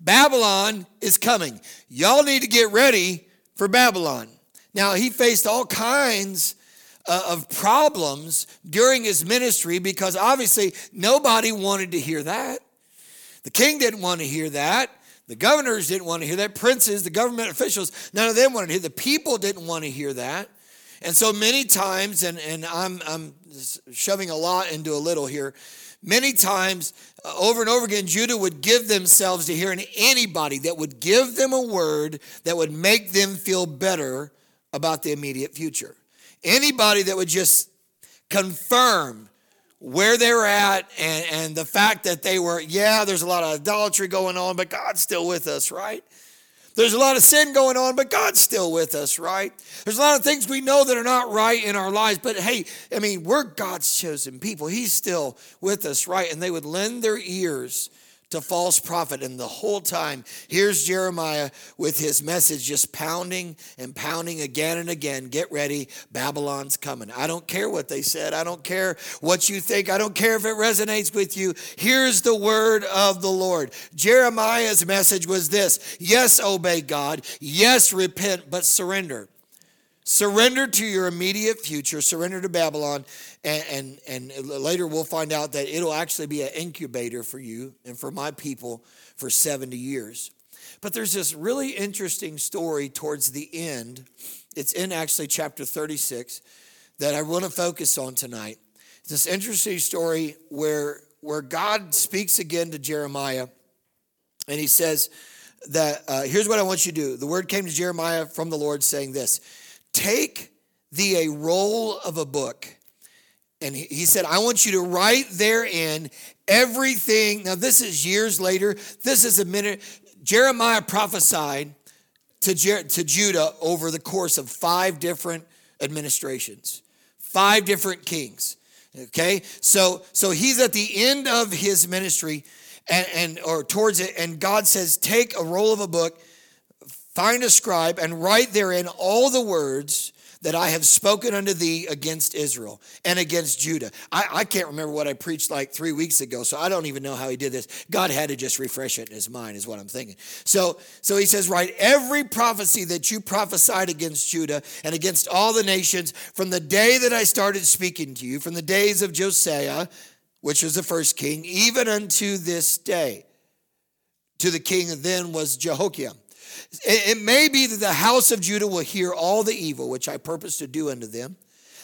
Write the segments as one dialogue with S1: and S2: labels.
S1: Babylon is coming. Y'all need to get ready for Babylon. Now, he faced all kinds uh, of problems during his ministry because obviously nobody wanted to hear that. The king didn't want to hear that. The governors didn't want to hear that. Princes, the government officials, none of them wanted to hear. The people didn't want to hear that. And so many times, and, and I'm, I'm shoving a lot into a little here, many times uh, over and over again, Judah would give themselves to hearing anybody that would give them a word that would make them feel better about the immediate future. Anybody that would just confirm where they were at and, and the fact that they were, yeah, there's a lot of idolatry going on, but God's still with us, right? There's a lot of sin going on, but God's still with us, right? There's a lot of things we know that are not right in our lives, but hey, I mean, we're God's chosen people. He's still with us, right? And they would lend their ears to false prophet. And the whole time, here's Jeremiah with his message just pounding and pounding again and again. Get ready, Babylon's coming. I don't care what they said. I don't care what you think. I don't care if it resonates with you. Here's the word of the Lord. Jeremiah's message was this Yes, obey God. Yes, repent, but surrender. Surrender to your immediate future, surrender to Babylon, and, and, and later we'll find out that it'll actually be an incubator for you and for my people for 70 years. But there's this really interesting story towards the end. It's in actually chapter 36 that I want to focus on tonight. This interesting story where, where God speaks again to Jeremiah, and he says that uh, here's what I want you to do. The word came to Jeremiah from the Lord saying this Take thee a roll of a book. And he said, I want you to write therein everything. Now, this is years later. This is a minute. Jeremiah prophesied to, Jer- to Judah over the course of five different administrations, five different kings. Okay, so so he's at the end of his ministry, and, and or towards it, and God says, take a roll of a book Find a scribe and write therein all the words that I have spoken unto thee against Israel and against Judah. I, I, can't remember what I preached like three weeks ago, so I don't even know how he did this. God had to just refresh it in his mind, is what I'm thinking. So, so he says, Write every prophecy that you prophesied against Judah and against all the nations from the day that I started speaking to you, from the days of Josiah, which was the first king, even unto this day. To the king then was Jehoiakim. It may be that the house of Judah will hear all the evil which I purpose to do unto them,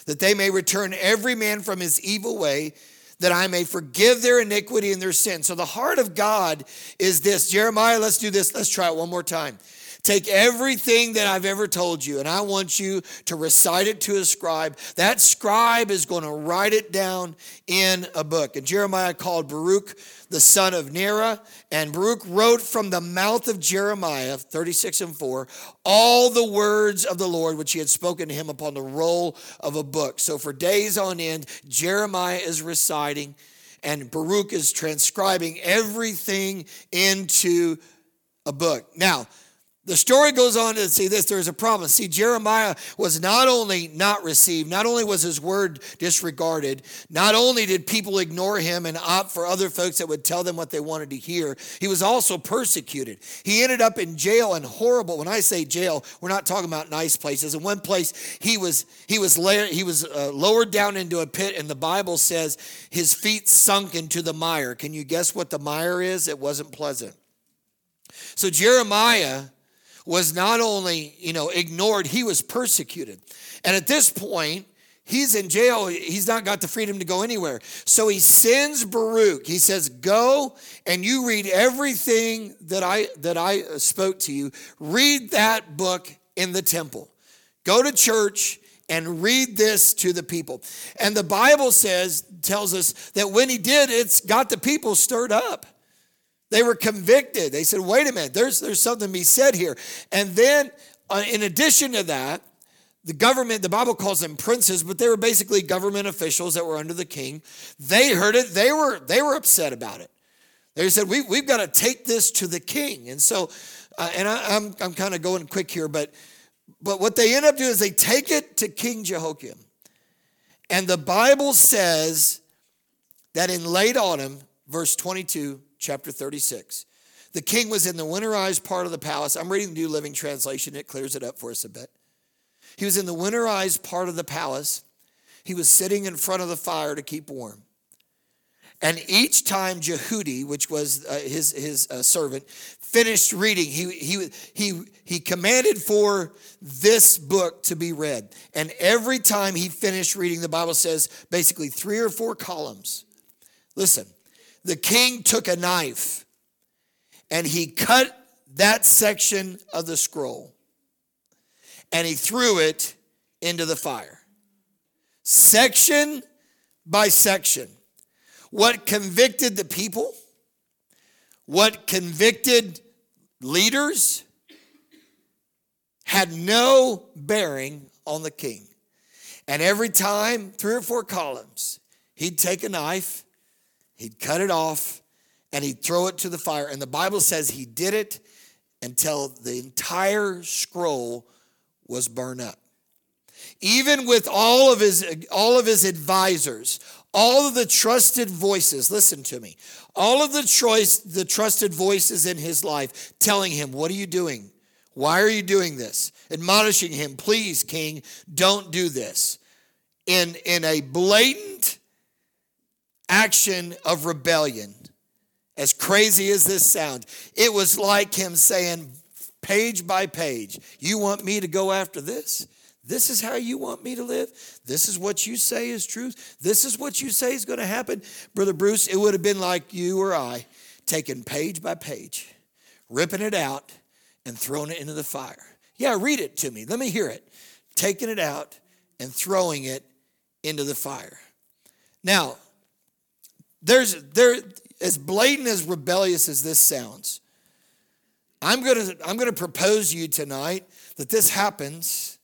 S1: that they may return every man from his evil way, that I may forgive their iniquity and their sin. So the heart of God is this Jeremiah, let's do this. Let's try it one more time. Take everything that I've ever told you, and I want you to recite it to a scribe. That scribe is going to write it down in a book. And Jeremiah called Baruch the son of Neriah, and Baruch wrote from the mouth of Jeremiah, 36 and 4, all the words of the Lord which he had spoken to him upon the roll of a book. So for days on end, Jeremiah is reciting, and Baruch is transcribing everything into a book. Now, the story goes on to see this there's a problem. See, Jeremiah was not only not received, not only was his word disregarded, not only did people ignore him and opt for other folks that would tell them what they wanted to hear, he was also persecuted. He ended up in jail and horrible. When I say jail, we're not talking about nice places. In one place, he was he was he was uh, lowered down into a pit, and the Bible says his feet sunk into the mire. Can you guess what the mire is? It wasn't pleasant. So Jeremiah was not only, you know, ignored, he was persecuted. And at this point, he's in jail. He's not got the freedom to go anywhere. So he sends Baruch. He says, "Go and you read everything that I that I uh, spoke to you. Read that book in the temple. Go to church and read this to the people." And the Bible says tells us that when he did, it's got the people stirred up. They were convicted. They said, wait a minute, there's, there's something to be said here. And then, uh, in addition to that, the government, the Bible calls them princes, but they were basically government officials that were under the king. They heard it, they were, they were upset about it. They said, we, We've got to take this to the king. And so, uh, and I, I'm, I'm kind of going quick here, but, but what they end up doing is they take it to King Jehoiakim. And the Bible says that in late autumn, verse 22, chapter 36, The king was in the winterized part of the palace. I'm reading the New Living Translation, it clears it up for us a bit. He was in the winterized part of the palace. He was sitting in front of the fire to keep warm. And each time Jehudi, which was uh, his, his uh, servant, finished reading, he, he, he, he commanded for this book to be read. And every time he finished reading, the Bible says basically three or four columns. Listen, the king took a knife and he cut that section of the scroll and he threw it into the fire. Section by section. What convicted the people, what convicted leaders, had no bearing on the king. And every time, three or four columns, he'd take a knife, he'd cut it off, and he'd throw it to the fire. And the Bible says he did it until the entire scroll was burned up. Even with all of his all of his advisors, all of the trusted voices, listen to me. All of the choice the trusted voices in his life telling him, "What are you doing? Why are you doing this?" Admonishing him, "Please, king, don't do this." In in a blatant action of rebellion. As crazy as this sounds, it was like him saying, page by page, You want me to go after this? This is how you want me to live. This is what you say is truth. This is what you say is going to happen. Brother Bruce, it would have been like you or I taking page by page, ripping it out, and throwing it into the fire. Yeah, read it to me. Let me hear it. Taking it out and throwing it into the fire. Now, there's there as blatant as rebellious as this sounds. I'm going to I'm going to propose you tonight that this happens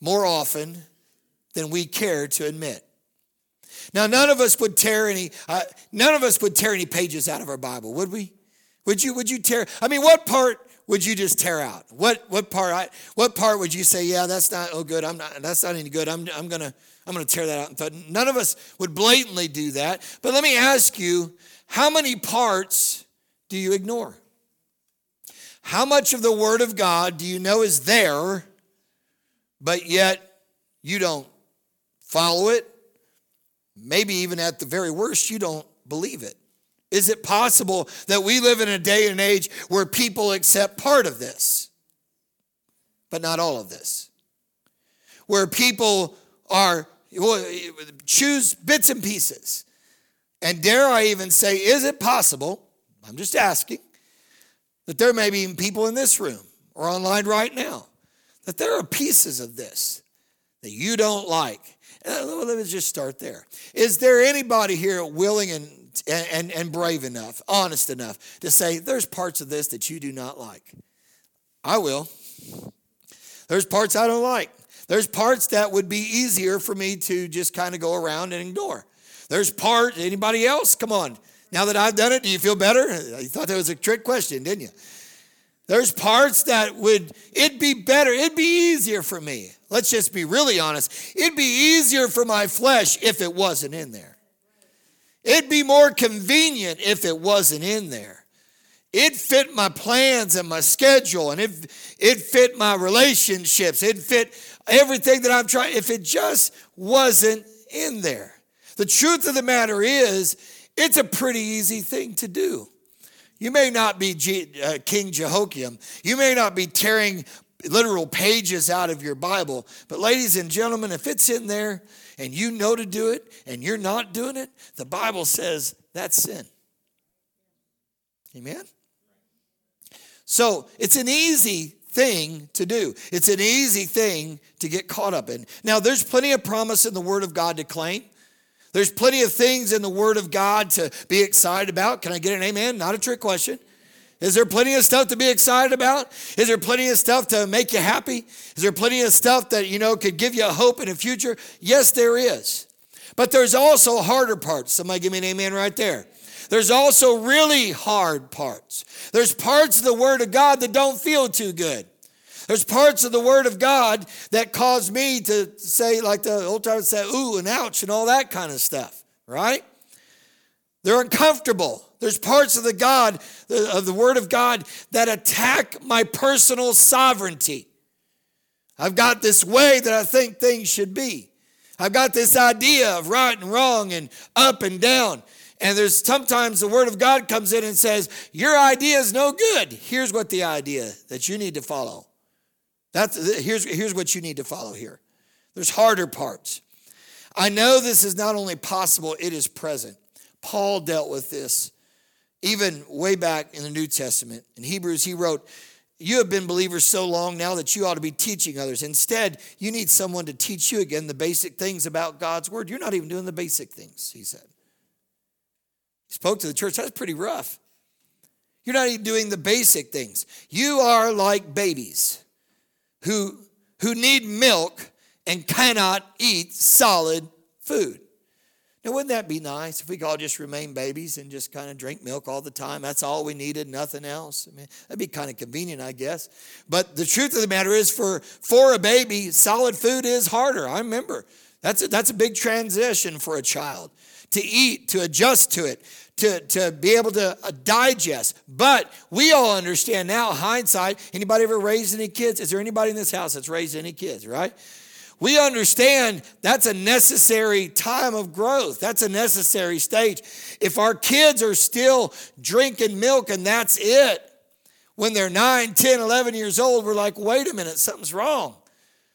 S1: more often than we care to admit. Now, none of us would tear any uh, none of us would tear any pages out of our Bible, would we? Would you? Would you tear? I mean, what part would you just tear out? What what part? I, what part would you say? Yeah, that's not oh good. I'm not. That's not any good. I'm I'm gonna I'm gonna tear that out. None of us would blatantly do that. But let me ask you, how many parts do you ignore? How much of the Word of God do you know is there, but yet you don't follow it? Maybe even at the very worst, you don't believe it. Is it possible that we live in a day and age where people accept part of this, but not all of this? Where people are choose bits and pieces. And dare I even say, is it possible? I'm just asking that there may be people in this room or online right now that there are pieces of this that you don't like. Uh, let me just start there. Is there anybody here willing and, and, and brave enough, honest enough to say, there's parts of this that you do not like? I will. There's parts I don't like. There's parts that would be easier for me to just kind of go around and ignore. There's part, anybody else? Come on. Now that I've done it, do you feel better? You thought that was a trick question, didn't you? There's parts that would, it'd be better, it'd be easier for me. Let's just be really honest. It'd be easier for my flesh if it wasn't in there. It'd be more convenient if it wasn't in there. It fit my plans and my schedule, and it, it fit my relationships. It fit everything that I'm trying, if it just wasn't in there. The truth of the matter is, it's a pretty easy thing to do. You may not be uh, King Jehoiakim. You may not be tearing literal pages out of your Bible. But, ladies and gentlemen, if it's in there and you know to do it and you're not doing it, the Bible says that's sin. Amen? So, it's an easy thing to do. It's an easy thing to get caught up in. Now, there's plenty of promise in the Word of God to claim. There's plenty of things in the Word of God to be excited about. Can I get an amen? Not a trick question. Is there plenty of stuff to be excited about? Is there plenty of stuff to make you happy? Is there plenty of stuff that, you know, could give you a hope in the future? Yes, there is. But there's also harder parts. Somebody give me an amen right there. There's also really hard parts. There's parts of the Word of God that don't feel too good. There's parts of the Word of God that cause me to say, like the old timers say, ooh and ouch and all that kind of stuff, right? They're uncomfortable. There's parts of the God, of the Word of God, that attack my personal sovereignty. I've got this way that I think things should be. I've got this idea of right and wrong and up and down. And there's sometimes the Word of God comes in and says, Your idea is no good. Here's what the idea that you need to follow. That's, here's, here's what you need to follow here. There's harder parts. I know this is not only possible, it is present. Paul dealt with this even way back in the New Testament. In Hebrews, he wrote, You have been believers so long now that you ought to be teaching others. Instead, you need someone to teach you again the basic things about God's word. You're not even doing the basic things, he said. He spoke to the church. That's pretty rough. You're not even doing the basic things. You are like babies who, who need milk and cannot eat solid food. Now, wouldn't that be nice if we could all just remain babies and just kind of drink milk all the time? That's all we needed, nothing else. I mean, that'd be kind of convenient, I guess. But the truth of the matter is, for for a baby, solid food is harder. I remember that's a, that's a big transition for a child to eat, to adjust to it, to, to be able to uh, digest. But we all understand now, hindsight. Anybody ever raised any kids? Is there anybody in this house that's raised any kids? Right? We understand that's a necessary time of growth. That's a necessary stage. If our kids are still drinking milk and that's it, when they're 9, 10, 11 years old, we're like, wait a minute, something's wrong.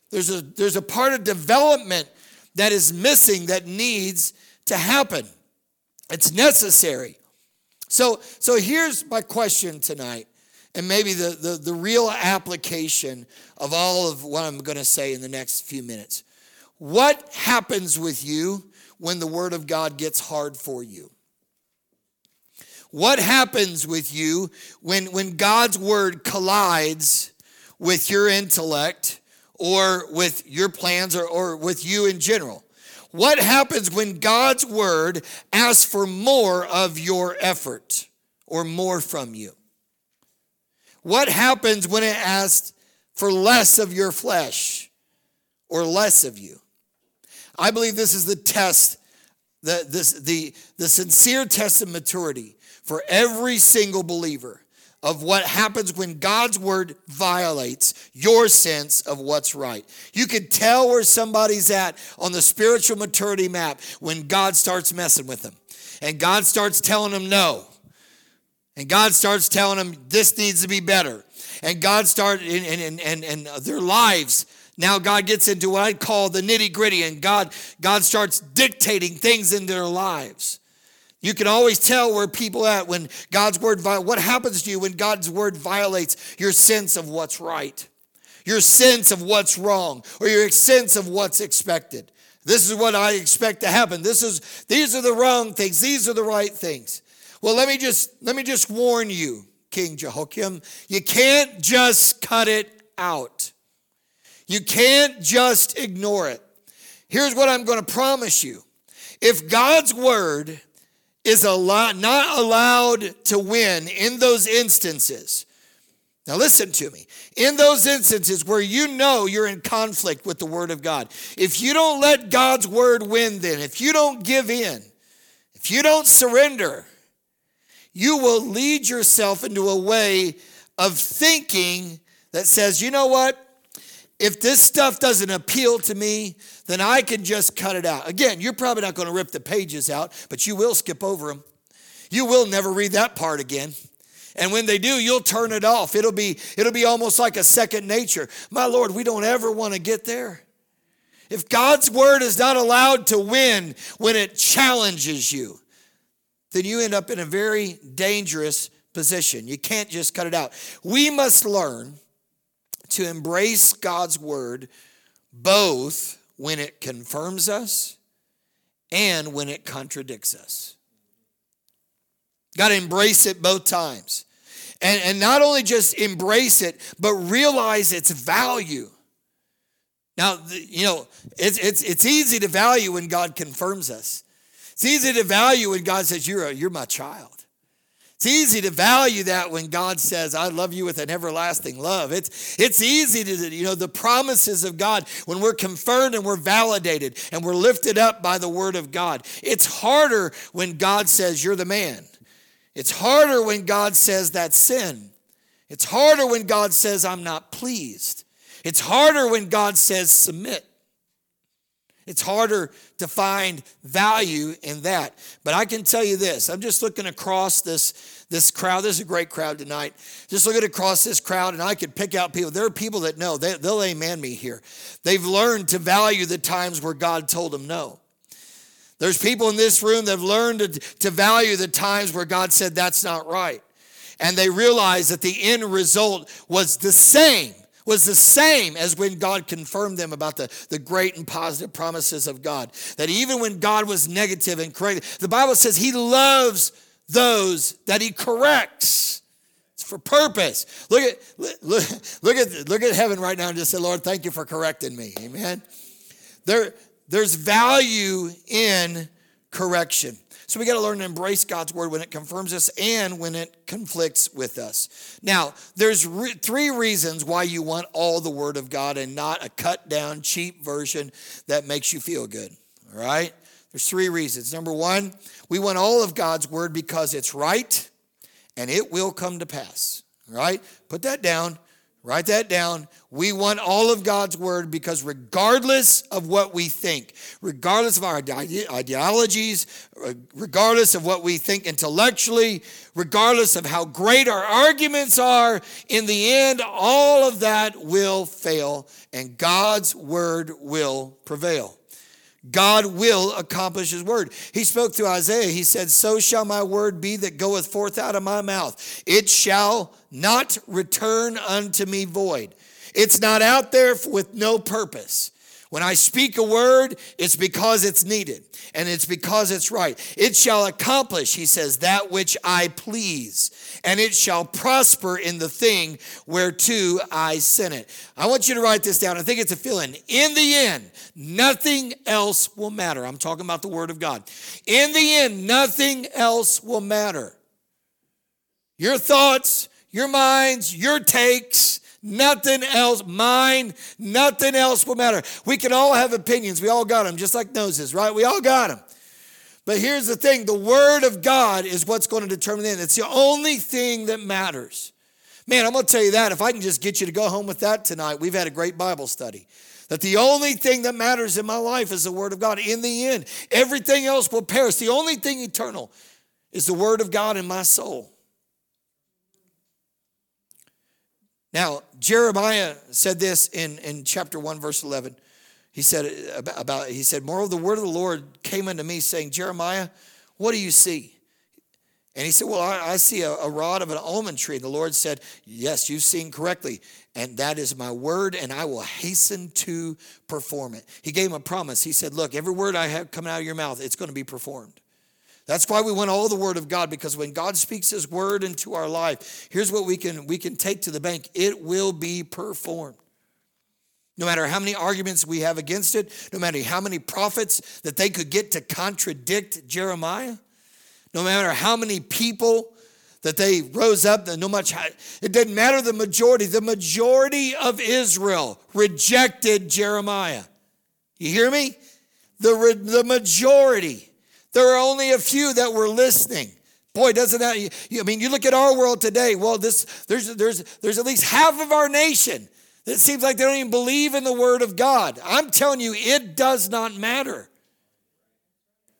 S1: There's a, there's a part of development that is missing that needs to happen. It's necessary. So, so here's my question tonight and maybe the, the, the real application of all of what I'm going to say in the next few minutes. What happens with you when the Word of God gets hard for you? What happens with you when, when God's Word collides with your intellect or with your plans or, or with you in general? What happens when God's Word asks for more of your effort or more from you? What happens when it asks for less of your flesh or less of you? I believe this is the test, the, this, the, the sincere test of maturity for every single believer of what happens when God's word violates your sense of what's right. You can tell where somebody's at on the spiritual maturity map when God starts messing with them and God starts telling them no and God starts telling them this needs to be better. And God started, and, and, and, and their lives, now God gets into what I call the nitty gritty, and God, God starts dictating things in their lives. You can always tell where people at when God's word, what happens to you when God's word violates your sense of what's right, your sense of what's wrong, or your sense of what's expected. This is what I expect to happen. This is, these are the wrong things. These are the right things. Well, let me just let me just warn you, King Jehoiakim, you can't just cut it out. You can't just ignore it. Here's what I'm going to promise you. If God's word is not allowed to win in those instances, now listen to me. In those instances where you know you're in conflict with the word of God, if you don't let God's word win then, if you don't give in, if you don't surrender, you will lead yourself into a way of thinking that says, you know what? If this stuff doesn't appeal to me, then I can just cut it out. Again, you're probably not going to rip the pages out, but you will skip over them. You will never read that part again. And when they do, you'll turn it off. It'll be, it'll be almost like a second nature. My Lord, we don't ever want to get there. If God's word is not allowed to win when it challenges you, then you end up in a very dangerous position. You can't just cut it out. We must learn to embrace God's word both when it confirms us and when it contradicts us. Got to embrace it both times. And, and not only just embrace it, but realize its value. Now, you know, it's, it's, it's easy to value when God confirms us. It's easy to value when God says, You're, a, you're my child. It's easy to value that when God says, I love you with an everlasting love. It's, it's easy to, you know, the promises of God when we're confirmed and we're validated and we're lifted up by the word of God. It's harder when God says, You're the man. It's harder when God says that's sin. It's harder when God says, I'm not pleased. It's harder when God says, Submit. It's harder to find value in that. But I can tell you this I'm just looking across this, this crowd. This is a great crowd tonight. Just looking across this crowd, and I could pick out people. There are people that know, they, they'll amen me here. They've learned to value the times where God told them no. There's people in this room that have learned to, to value the times where God said that's not right. And they realize that the end result was the same was the same as when God confirmed them about the, the great and positive promises of God. That even when God was negative and correct, the Bible says he loves those that he corrects. It's for purpose. Look at look, look at look at heaven right now and just say, Lord, thank you for correcting me. Amen. There, there's value in correction. So we got to learn to embrace God's word when it confirms us and when it conflicts with us. Now, there's re- three reasons why you want all the word of God and not a cut down, cheap version that makes you feel good. All right? There's three reasons. Number one, we want all of God's word because it's right and it will come to pass. All right? Put that down. Write that down. We want all of God's word because, regardless of what we think, regardless of our ideologies, regardless of what we think intellectually, regardless of how great our arguments are, in the end, all of that will fail and God's word will prevail. God will accomplish his word. He spoke through Isaiah. He said, So shall my word be that goeth forth out of my mouth. It shall not return unto me void. It's not out there with no purpose. When I speak a word, it's because it's needed and it's because it's right. It shall accomplish, he says, that which I please, and it shall prosper in the thing whereto I sent it. I want you to write this down. I think it's a fill in. In the end, nothing else will matter. I'm talking about the word of God. In the end, nothing else will matter. Your thoughts, your minds, your takes, Nothing else, mine, nothing else will matter. We can all have opinions. We all got them, just like noses, right? We all got them. But here's the thing the Word of God is what's going to determine the end. It's the only thing that matters. Man, I'm going to tell you that. If I can just get you to go home with that tonight, we've had a great Bible study. That the only thing that matters in my life is the Word of God. In the end, everything else will perish. The only thing eternal is the Word of God in my soul. Now, Jeremiah said this in, in chapter 1, verse 11. He said about, he said, Moreover, the word of the Lord came unto me, saying, Jeremiah, what do you see? And he said, Well, I, I see a, a, rod of an almond tree. The Lord said, Yes, you've seen correctly. And that is my word, and I will hasten to perform it. He gave him a promise. He said, Look, every word I have coming out of your mouth, it's going to be performed. That's why we want all the word of God because when God speaks his word into our life, here's what we can we can take to the bank. It will be performed. No matter how many arguments we have against it, no matter how many prophets that they could get to contradict Jeremiah, no matter how many people that they rose up, no much it didn't matter the majority. The majority of Israel rejected Jeremiah. You hear me? The, the majority. There are only a few that were listening. Boy, doesn't that, I mean, you look at our world today, well, this, there's, there's, there's at least half of our nation that seems like they don't even believe in the word of God. I'm telling you, it does not matter.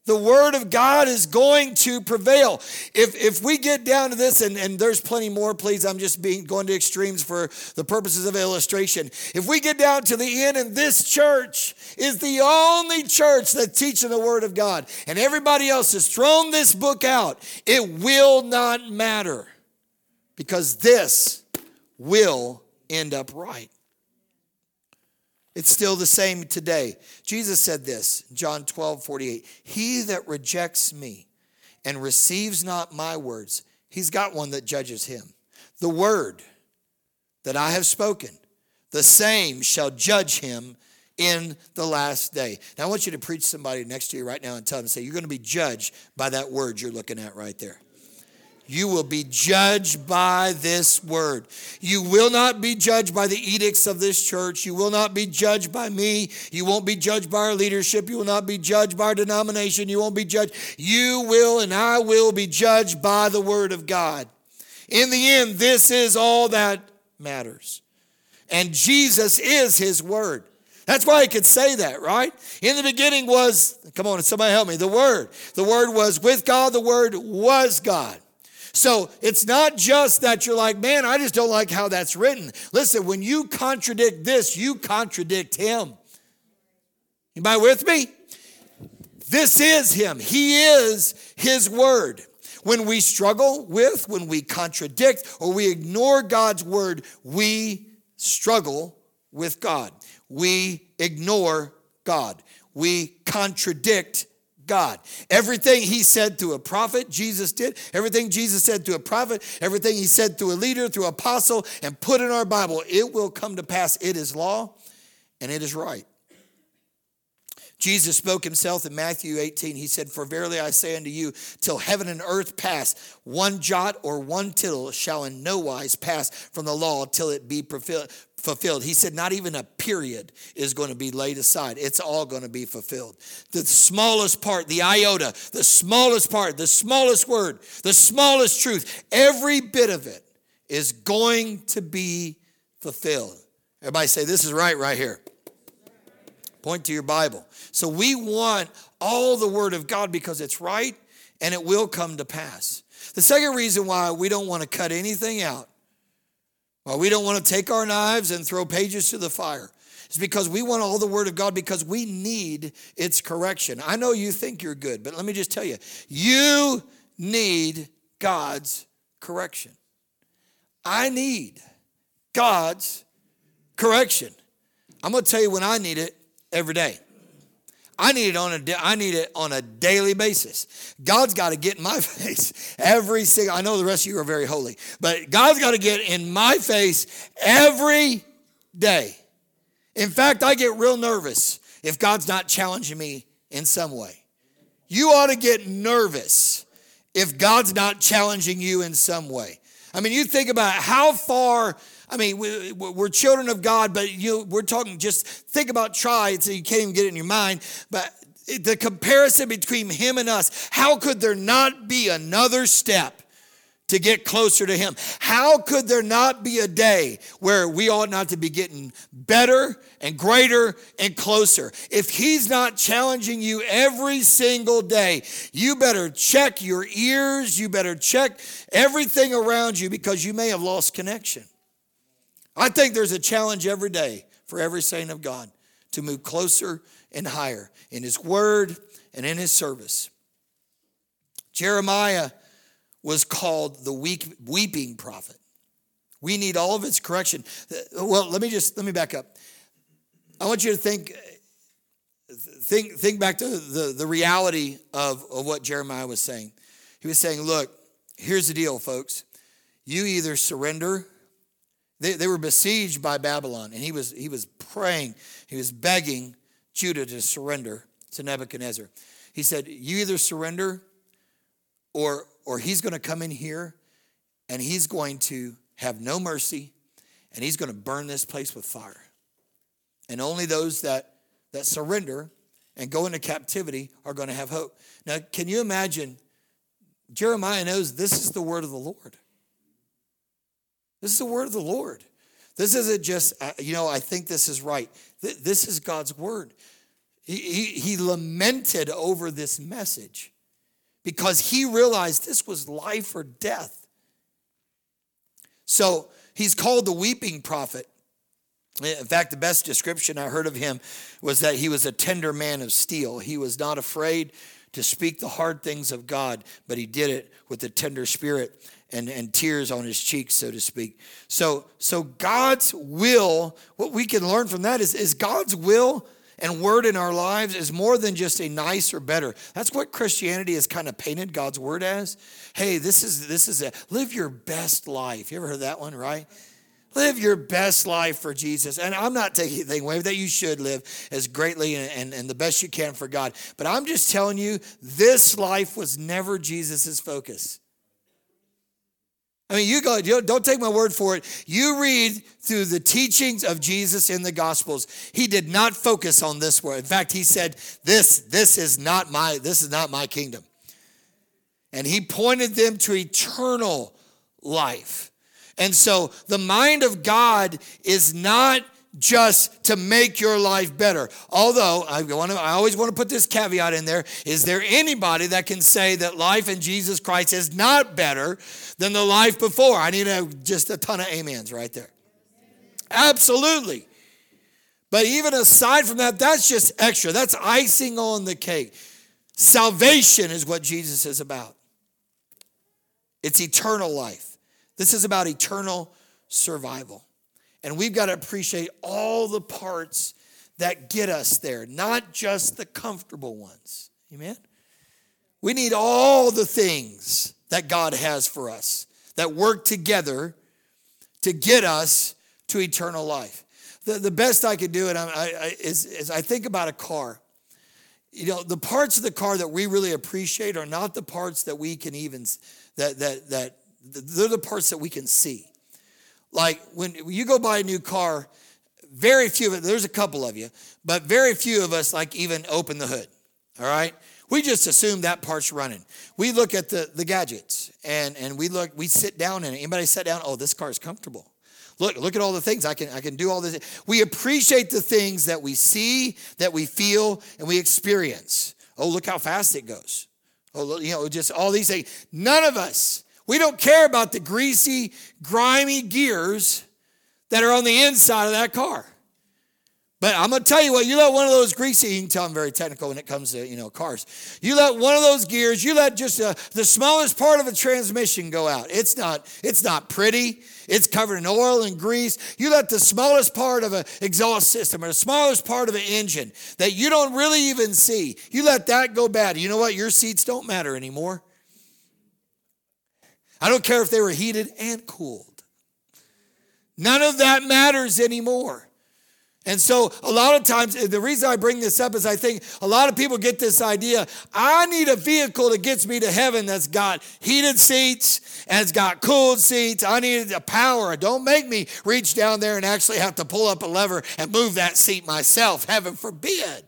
S1: The word of God is going to prevail. If, if we get down to this, and, and there's plenty more, please, I'm just being going to extremes for the purposes of illustration. If we get down to the end, and this church is the only church that's teaching the word of God, and everybody else has thrown this book out, it will not matter because this will end up right. It's still the same today. Jesus said this, John 12, 48. He that rejects me and receives not my words, he's got one that judges him. The word that I have spoken, the same shall judge him in the last day. Now, I want you to preach somebody next to you right now and tell them, say, You're going to be judged by that word you're looking at right there. You will be judged by this word. You will not be judged by the edicts of this church. You will not be judged by me. You won't be judged by our leadership. You will not be judged by our denomination. You won't be judged. You will and I will be judged by the word of God. In the end, this is all that matters. And Jesus is his word. That's why he could say that, right? In the beginning was, come on, somebody help me, the Word. The Word was with God, the Word was God. So it's not just that you're like, man, I just don't like how that's written. Listen, when you contradict this, you contradict him. Anybody with me? This is him. He is his word. When we struggle with, when we contradict, or we ignore God's word, we struggle with God. We ignore God. We contradict God. Everything he said to a prophet, Jesus did. Everything Jesus said to a prophet, everything he said to a leader, through apostle, and put in our Bible, it will come to pass. It is law and it is right. Jesus spoke himself in Matthew 18. He said, For verily I say unto you, till heaven and earth pass, one jot or one tittle shall in no wise pass from the law till it be fulfilled. He said, not even a period is going to be laid aside. It's all going to be fulfilled. The smallest part, the iota, the smallest part, the smallest word, the smallest truth, every bit of it is going to be fulfilled. Everybody say, This is right, right here. Point to your Bible. So we want all the Word of God because it's right and it will come to pass. The second reason why we don't want to cut anything out well, we don't want to take our knives and throw pages to the fire. It's because we want all the Word of God because we need its correction. I know you think you're good, but let me just tell you you need God's correction. I need God's correction. I'm going to tell you when I need it every day. I need it on a I need it on a daily basis. God's got to get in my face every single. I know the rest of you are very holy, but God's got to get in my face every day. In fact, I get real nervous if God's not challenging me in some way. You ought to get nervous if God's not challenging you in some way. I mean, you think about how far I mean, we're children of God, but you, we're talking just think about try so you can't even get it in your mind. But the comparison between him and us, how could there not be another step? to get closer to Him. How could there not be a day where we ought not to be getting better and greater and closer? If He's not challenging you every single day, you better check your ears, you better check everything around you because you may have lost connection. I think there's a challenge every day for every saint of God to move closer and higher in his word and in his service. Jeremiah was called the weeping prophet. We need all of its correction. Uh, well, let me just let me back up. I want you to think think think back to the, the reality of, of what Jeremiah was saying. He was saying, look, here's the deal, folks. You either surrender they, they were besieged by Babylon, and he was, he was praying, he was begging Judah to surrender to Nebuchadnezzar. He said, You either surrender or, or he's going to come in here and he's going to have no mercy and he's going to burn this place with fire. And only those that, that surrender and go into captivity are going to have hope. Now, can you imagine? Jeremiah knows this is the word of the Lord. This is the word of the Lord. This isn't just, uh, you know, I think this is right. This is God's word. He, he, he lamented over this message because he realized this was life or death. So he's called the weeping prophet. In fact, the best description I heard of him was that he was a tender man of steel. He was not afraid to speak the hard things of God, but he did it with a tender spirit and, and tears on his cheeks, so to speak. So, so God's will, what we can learn from that is, is God's will and word in our lives is more than just a nice or better. That's what Christianity has kind of painted God's word as. Hey, this is this is a live your best life. You ever heard that one, right? Live your best life for Jesus. And I'm not taking anything away that you should live as greatly and, and, and the best you can for God. But I'm just telling you, this life was never Jesus' focus. I mean, you go, don't take my word for it. You read through the teachings of Jesus in the Gospels. He did not focus on this word. In fact, he said, This, this is not my, this is not my kingdom. And he pointed them to eternal life. And so the mind of God is not just to make your life better. Although I want to, I always want to put this caveat in there: is there anybody that can say that life in Jesus Christ is not better than the life before? I need a, just a ton of amens right there. Absolutely. But even aside from that, that's just extra. That's icing on the cake. Salvation is what Jesus is about. It's eternal life. This is about eternal survival. And we've got to appreciate all the parts that get us there, not just the comfortable ones. Amen? We need all the things that God has for us that work together to get us to eternal life. The, the best I could do it I, I, is, is I think about a car. You know, the parts of the car that we really appreciate are not the parts that we can even, that, that, that, they're the parts that we can see. Like when you go buy a new car, very few of it, there's a couple of you, but very few of us like even open the hood. All right? We just assume that part's running. We look at the, the gadgets and, and we look, we sit down in it. Anybody sat down? Oh, this car is comfortable. Look, look at all the things I can I can do all this. We appreciate the things that we see, that we feel, and we experience. Oh, look how fast it goes. Oh, you know, just all these things. None of us we don't care about the greasy, grimy gears that are on the inside of that car. But I'm to tell you what, you let one of those greasy, you can tell I'm very technical when it comes to, you know, cars. You let one of those gears, you let just uh, the smallest part of a transmission go out. It's not, it's not pretty. It's covered in oil and grease. You let the smallest part of an exhaust system or the smallest part of an engine that you don't really even see, you let that go bad. You know what? Your seats don't matter anymore. I don't care if they were heated and cooled. None of that matters anymore. And so, a lot of times, eh, the reason I bring this up is I think a lot of people get this idea I need a vehicle that gets me to heaven that's got heated seats and it's got cooled seats. I need a power. Don't make me reach down there and actually have to pull up a lever and move that seat myself. Heaven forbid.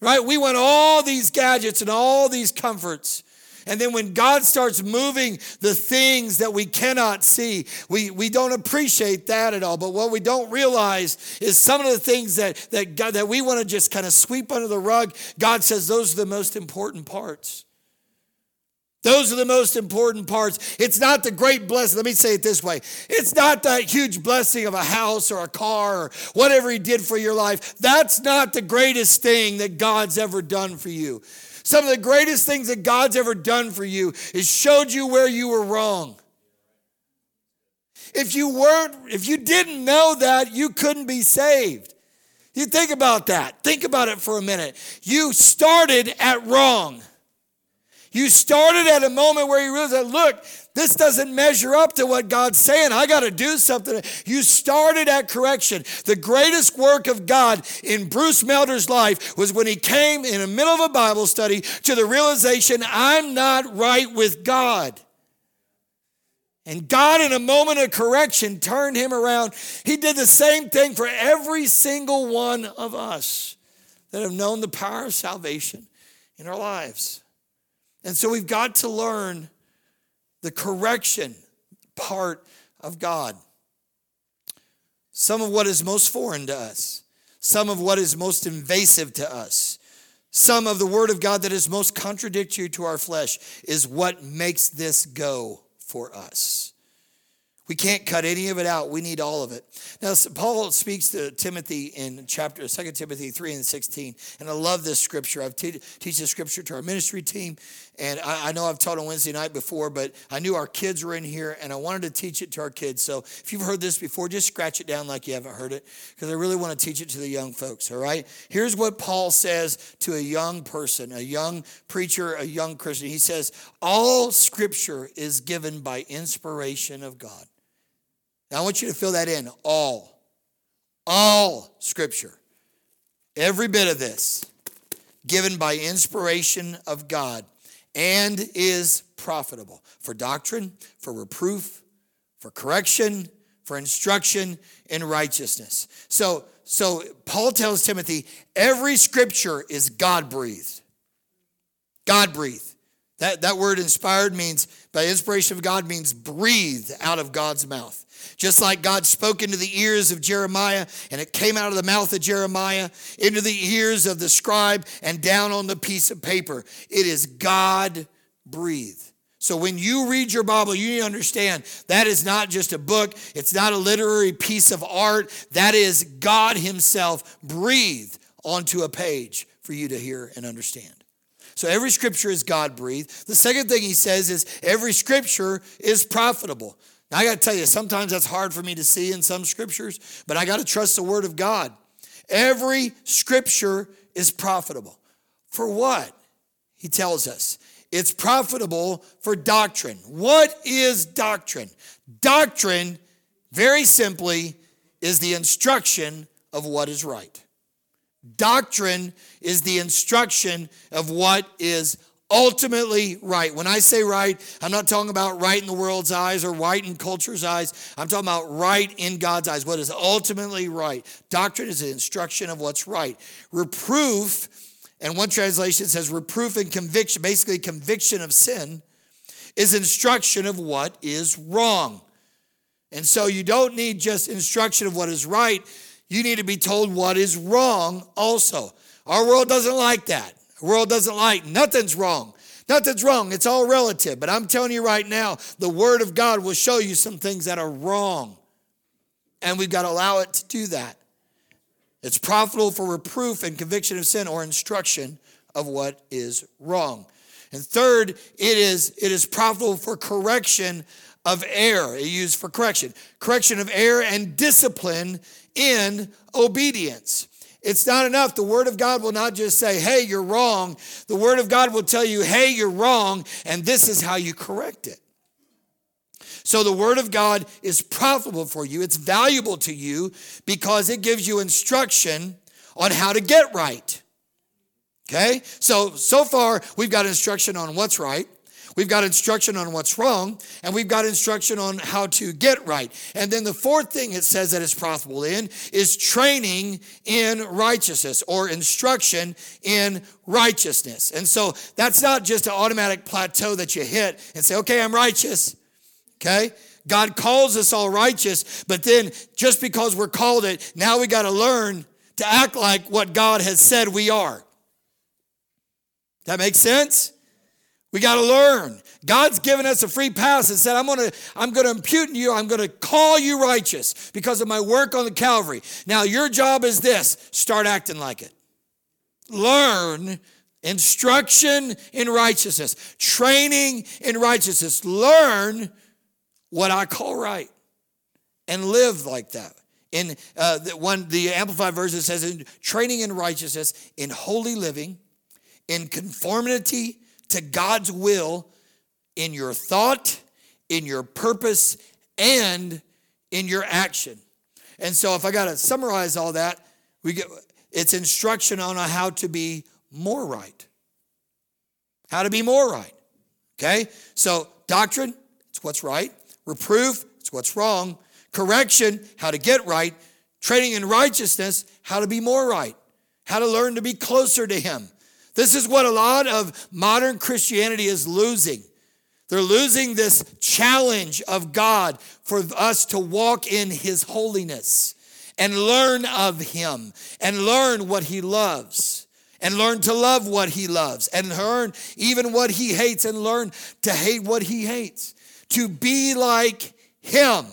S1: Right? We want all these gadgets and all these comforts. And then when God starts moving the things that we cannot see, we, we don't appreciate that at all. But what we don't realize is some of the things that, that, God, that we want to just kind of sweep under the rug, God says those are the most important parts. Those are the most important parts. It's not the great blessing. Let me say it this way it's not that huge blessing of a house or a car or whatever He did for your life. That's not the greatest thing that God's ever done for you. Some of the greatest things that God's ever done for you is showed you where you were wrong. If you weren't, if you didn't know that, you couldn't be saved. You think about that. Think about it for a minute. You started at wrong. You started at a moment where you realized, look, this doesn't measure up to what God's saying. I got to do something. You started at correction. The greatest work of God in Bruce Melder's life was when he came in the middle of a Bible study to the realization, I'm not right with God. And God, in a moment of correction, turned him around. He did the same thing for every single one of us that have known the power of salvation in our lives. And so we've got to learn the correction part of God. Some of what is most foreign to us, some of what is most invasive to us, some of the Word of God that is most contradictory to our flesh is what makes this go for us. We can't cut any of it out. We need all of it. Now, Paul speaks to Timothy in chapter 2 Timothy 3 and 16. And I love this scripture. I've te- teach this scripture to our ministry team. And I, I, know I've taught on Wednesday night before, but I knew our kids were in here and I wanted to teach it to our kids. So if you've heard this before, just scratch it down like you haven't heard it because I really want to teach it to the young folks. All right. Here's what Paul says to a young person, a young preacher, a young Christian. He says, All scripture is given by inspiration of God. Now I want you to fill that in. All. All scripture. Every bit of this given by inspiration of God and is profitable for doctrine, for reproof, for correction, for instruction in righteousness. So, so Paul tells Timothy, every scripture is God breathed. God breathed. That, that word inspired means, by inspiration of God, means breathed out of God's mouth. Just like God spoke into the ears of Jeremiah and it came out of the mouth of Jeremiah into the ears of the scribe and down on the piece of paper. It is God breathed. So when you read your Bible, you need to understand that is not just a book, it's not a literary piece of art. That is God Himself breathed onto a page for you to hear and understand. So every scripture is God breathed. The second thing he says is every scripture is profitable. Now I got to tell you, sometimes that's hard for me to see in some scriptures, but I got to trust the word of God. Every scripture is profitable. For what? He tells us it's profitable for doctrine. What is doctrine? Doctrine, very simply, is the instruction of what is right. Doctrine is the instruction of what is ultimately right. When I say right, I'm not talking about right in the world's eyes or right in culture's eyes. I'm talking about right in God's eyes, what is ultimately right. Doctrine is the instruction of what's right. Reproof, and one translation says reproof and conviction, basically conviction of sin, is instruction of what is wrong. And so you don't need just instruction of what is right, you need to be told what is wrong also. Our world doesn't like that. The world doesn't like nothing's wrong. Nothing's wrong. It's all relative. But I'm telling you right now, the Word of God will show you some things that are wrong. And we've got to allow it to do that. It's profitable for reproof and conviction of sin or instruction of what is wrong. And third, it is, it is profitable for correction of error. It used for correction. Correction of error and discipline in obedience. It's not enough. The Word of God will not just say, hey, you're wrong. The Word of God will tell you, hey, you're wrong, and this is how you correct it. So the Word of God is profitable for you, it's valuable to you because it gives you instruction on how to get right. Okay? So, so far, we've got instruction on what's right. We've got instruction on what's wrong, and we've got instruction on how to get right. And then the fourth thing it says that it's profitable in is training in righteousness or instruction in righteousness. And so that's not just an automatic plateau that you hit and say, okay, I'm righteous. Okay? God calls us all righteous, but then just because we're called it, now we got to learn to act like what God has said we are. That makes sense? We got to learn. God's given us a free pass and said, I'm going to I'm going to impute you, I'm going to call you righteous because of my work on the Calvary. Now, your job is this start acting like it. Learn instruction in righteousness, training in righteousness. Learn what I call right and live like that. In uh, the one, the Amplified Version says, in training in righteousness, in holy living, in conformity to God's will in your thought, in your purpose, and in your action. And so, if I got to summarize all that, we get it's instruction on how to be more right. How to be more right. Okay? So, doctrine, it's what's right. Reproof, it's what's wrong. Correction, how to get right. Training in righteousness, how to be more right. How to learn to be closer to Him. This is what a lot of modern Christianity is losing. They're losing this challenge of God for us to walk in His holiness and learn of Him and learn what He loves and learn to love what He loves and learn even what He hates and learn to hate what He hates. To be like Him.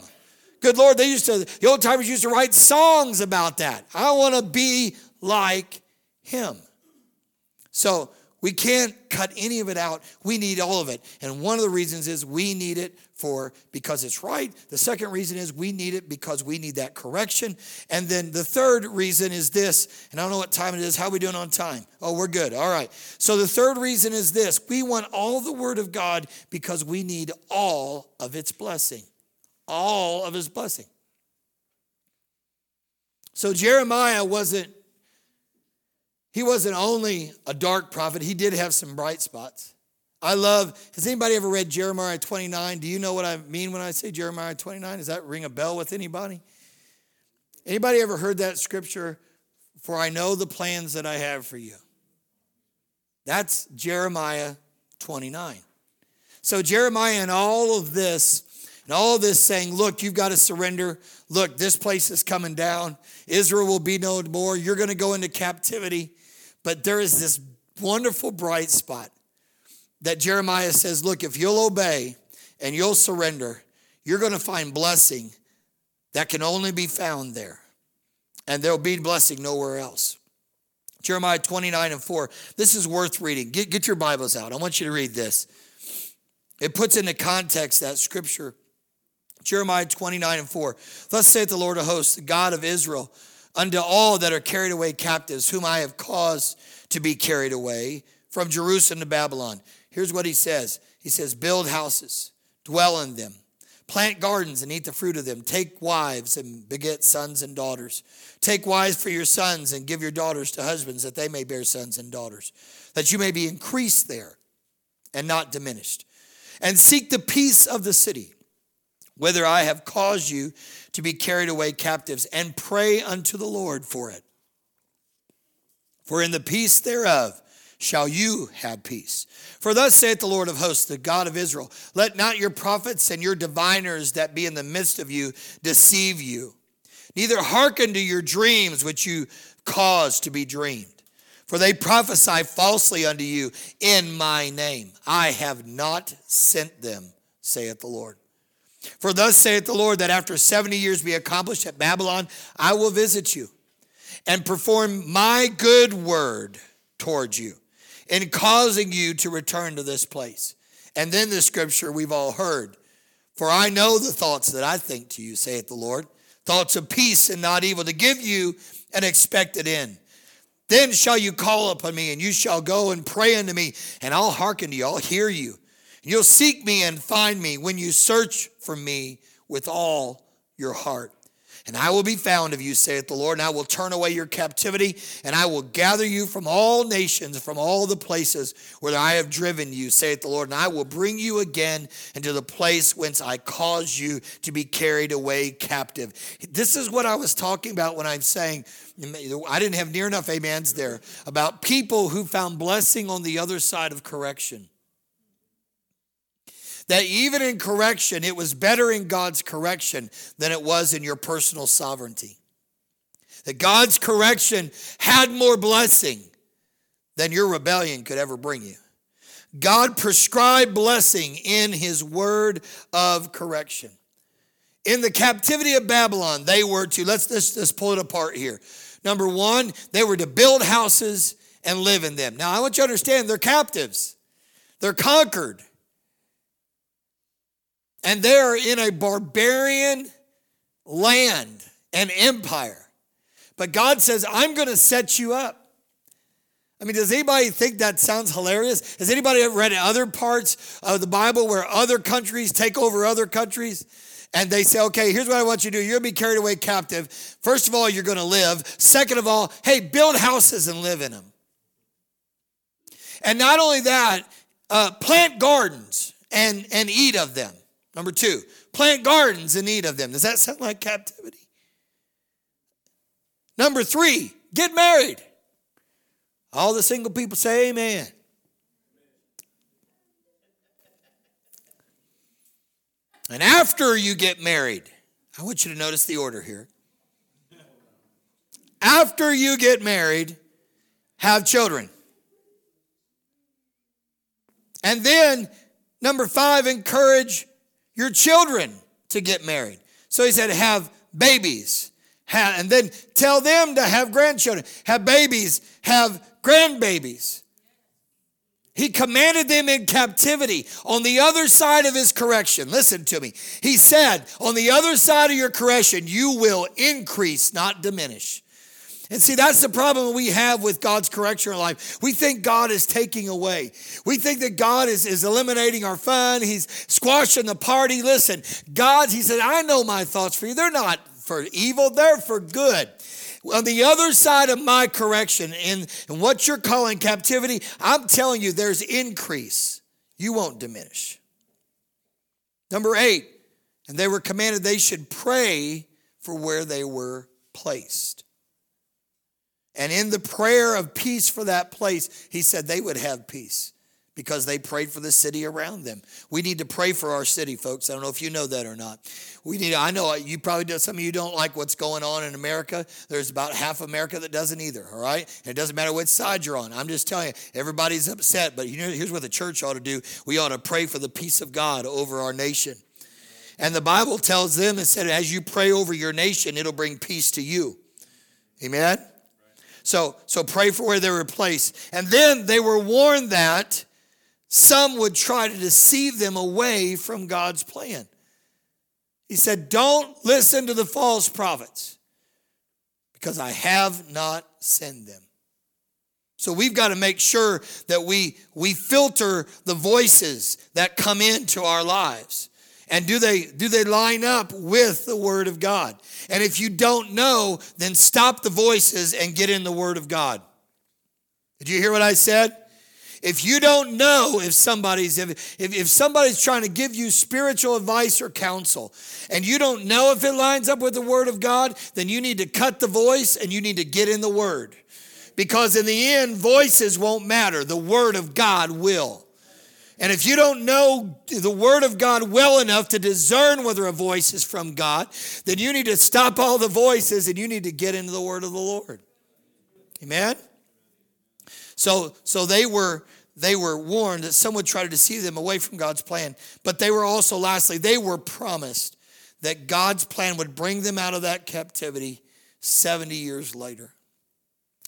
S1: Good Lord, they used to, the old timers used to write songs about that. I want to be like Him. So we can't cut any of it out. We need all of it. And one of the reasons is we need it for because it's right. The second reason is we need it because we need that correction. And then the third reason is this, and I don't know what time it is. How are we doing on time? Oh, we're good. All right. So the third reason is this we want all the word of God because we need all of its blessing. All of his blessing. So Jeremiah wasn't he wasn't only a dark prophet, he did have some bright spots. I love, has anybody ever read Jeremiah 29? Do you know what I mean when I say Jeremiah 29? Does that ring a bell with anybody? Anybody ever heard that scripture? For I know the plans that I have for you. That's Jeremiah 29. So Jeremiah and all of this, and all of this saying, look, you've got to surrender. Look, this place is coming down. Israel will be no more. You're going to go into captivity. But there is this wonderful bright spot that Jeremiah says, look, if you'll obey and you'll surrender, you're going to find blessing that can only be found there. And there'll be blessing nowhere else. Jeremiah 29 and 4. This is worth reading. Get, get your Bibles out. I want you to read this. It puts into context that scripture. Jeremiah 29 and 4. Thus saith the Lord of hosts, the God of Israel, unto all that are carried away captives, whom I have caused to be carried away from Jerusalem to Babylon. Here's what he says He says, Build houses, dwell in them, plant gardens and eat the fruit of them, take wives and beget sons and daughters. Take wives for your sons and give your daughters to husbands that they may bear sons and daughters, that you may be increased there and not diminished. And seek the peace of the city, whither I have caused you to be carried away captives, and pray unto the Lord for it. For in the peace thereof shall you have peace. For thus saith the Lord of hosts, the God of Israel Let not your prophets and your diviners that be in the midst of you deceive you neither hearken to your dreams which you cause to be dreamed. For they prophesy falsely unto you in my name. I have not sent them, saith the Lord. For thus saith the Lord, that after 70 years be accomplished at Babylon, I will visit you and perform my good word towards you in causing you to return to this place. And then the scripture we've all heard. For I know the thoughts that I think to you, saith the Lord thoughts of peace and not evil, to give you an expected end. Then shall you call upon me, and you shall go and pray unto me, and I'll hearken to you, I'll hear you. You'll seek me and find me when you search for me with all your heart. And I will be found of you, saith the Lord, and I will turn away your captivity, and I will gather you from all nations, from all the places where I have driven you, saith the Lord, and I will bring you again into the place whence I caused you to be carried away captive. This is what I was talking about when I'm saying, I didn't have near enough amens there, about people who found blessing on the other side of correction that even in correction, it was better in God's correction than it was in your personal sovereignty. That God's correction had more blessing than your rebellion could ever bring you. God prescribed blessing in his word of correction. In the captivity of Babylon, they were to, let's, let's, let's pull it apart here. Number one, they were to build houses and live in them. Now, I want you to understand they're captives, they're conquered. And they're in a barbarian land and empire. But God says, I'm going to set you up. I mean, does anybody think that sounds hilarious? Has anybody ever read other parts of the Bible where other countries take over other countries? And they say, okay, here's what I want you to do. You're going to be carried away captive. First of all, you're going to live. Second of all, hey, build houses and live in them. And not only that, uh, plant gardens and, and eat of them. Number two, plant gardens in need of them. Does that sound like captivity? Number three, get married. All the single people say amen. And after you get married, I want you to notice the order here. After you get married, have children. And then, number five, encourage your children to get married. So he said, have babies. Have, and then tell them to have grandchildren. Have babies, have grandbabies. He commanded them in captivity on the other side of his correction. Listen to me. He said, On the other side of your correction, you will increase, not diminish. And see, that's the problem we have with God's correction in life. We think God is taking away. We think that God is, is eliminating our fun. He's squashing the party. Listen, God, He said, I know my thoughts for you. They're not for evil, they're for good. On the other side of my correction, in, in what you're calling captivity, I'm telling you, there's increase. You won't diminish. Number eight, and they were commanded they should pray for where they were placed. And in the prayer of peace for that place, he said they would have peace because they prayed for the city around them. We need to pray for our city, folks. I don't know if you know that or not. We need. I know you probably do. Some of you don't like what's going on in America. There's about half America that doesn't either. All right, and it doesn't matter which side you're on. I'm just telling you, everybody's upset. But here's what the church ought to do. We ought to pray for the peace of God over our nation. And the Bible tells them and said, as you pray over your nation, it'll bring peace to you. Amen. So, so pray for where they were placed. And then they were warned that some would try to deceive them away from God's plan. He said, Don't listen to the false prophets because I have not sent them. So we've got to make sure that we, we filter the voices that come into our lives. And do they, do they line up with the Word of God? And if you don't know, then stop the voices and get in the Word of God. Did you hear what I said? If you don't know if somebody's if, if, if somebody's trying to give you spiritual advice or counsel and you don't know if it lines up with the word of God, then you need to cut the voice and you need to get in the word. Because in the end, voices won't matter. The word of God will. And if you don't know the Word of God well enough to discern whether a voice is from God, then you need to stop all the voices and you need to get into the Word of the Lord. Amen? So, so they were they were warned that some would try to deceive them away from God's plan. But they were also, lastly, they were promised that God's plan would bring them out of that captivity 70 years later.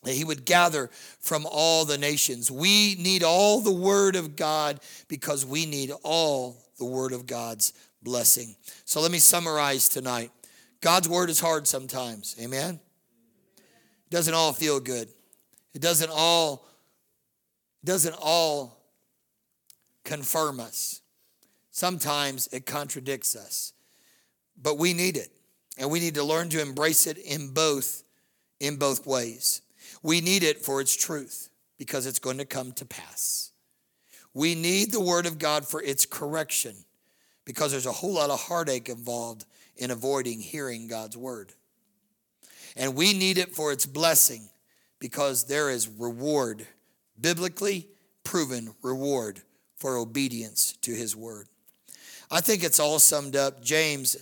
S1: That he would gather from all the nations. We need all the word of God because we need all the word of God's blessing. So let me summarize tonight. God's word is hard sometimes. Amen. It doesn't all feel good. It doesn't all doesn't all confirm us. Sometimes it contradicts us. But we need it. And we need to learn to embrace it in both in both ways. We need it for its truth because it's going to come to pass. We need the word of God for its correction because there's a whole lot of heartache involved in avoiding hearing God's word. And we need it for its blessing because there is reward biblically proven reward for obedience to his word. I think it's all summed up. James,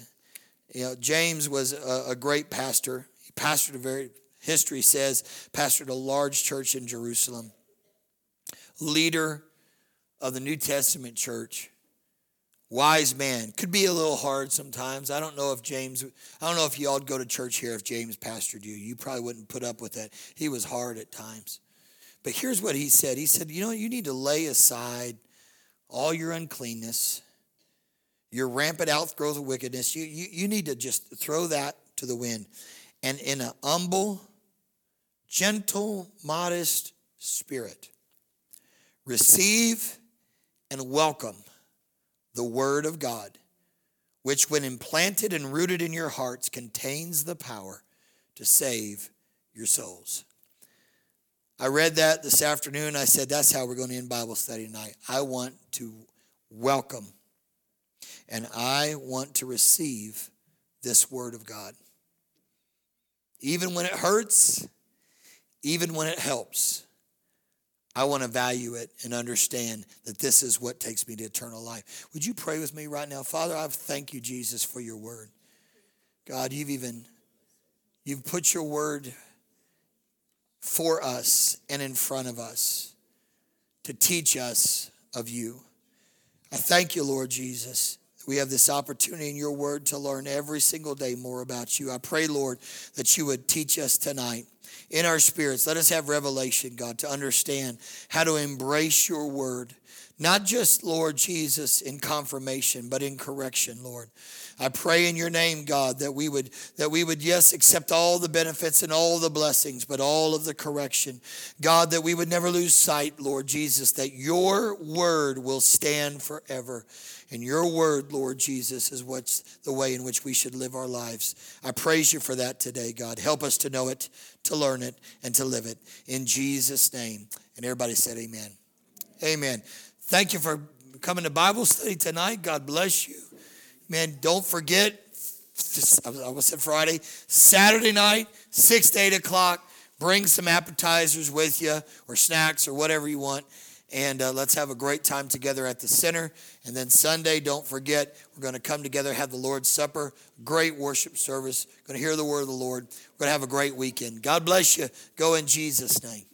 S1: you know, James was a, a great pastor. He pastored a very, history says, pastored a large church in Jerusalem. Leader of the New Testament church. Wise man. Could be a little hard sometimes. I don't know if James, I don't know if y'all'd go to church here if James pastored you. You probably wouldn't put up with that. He was hard at times. But here's what he said He said, You know, you need to lay aside all your uncleanness, your rampant outgrowth of wickedness. You, you, you need to just throw that to the wind. And in an humble, gentle, modest spirit, receive and welcome the Word of God, which, when implanted and rooted in your hearts, contains the power to save your souls. I read that this afternoon. I said, that's how we're going to end Bible study tonight. I want to welcome and I want to receive this word of God. Even when it hurts, even when it helps, I want to value it and understand that this is what takes me to eternal life. Would you pray with me right now? Father, I thank you, Jesus, for your word. God, you've even you've put your word for us and in front of us to teach us of you. I thank you, Lord Jesus. We have this opportunity in your word to learn every single day more about you. I pray, Lord, that you would teach us tonight in our spirits. Let us have revelation, God, to understand how to embrace your word. Not just, Lord Jesus, in confirmation, but in correction, Lord. I pray in your name, God, that we would, that we would, yes, accept all the benefits and all the blessings, but all of the correction. God, that we would never lose sight, Lord Jesus, that your word will stand forever. And your word, Lord Jesus, is what's the way in which we should live our lives. I praise you for that today, God. Help us to know it, to learn it, and to live it. In Jesus' name. And everybody said, Amen. Amen. Thank you for coming to Bible study tonight. God bless you. Man, don't forget, I was said Friday, Saturday night, 6 to 8 o'clock. Bring some appetizers with you or snacks or whatever you want. And uh, let's have a great time together at the center. And then Sunday, don't forget, we're going to come together, have the Lord's Supper, great worship service. Going to hear the word of the Lord. We're going to have a great weekend. God bless you. Go in Jesus' name.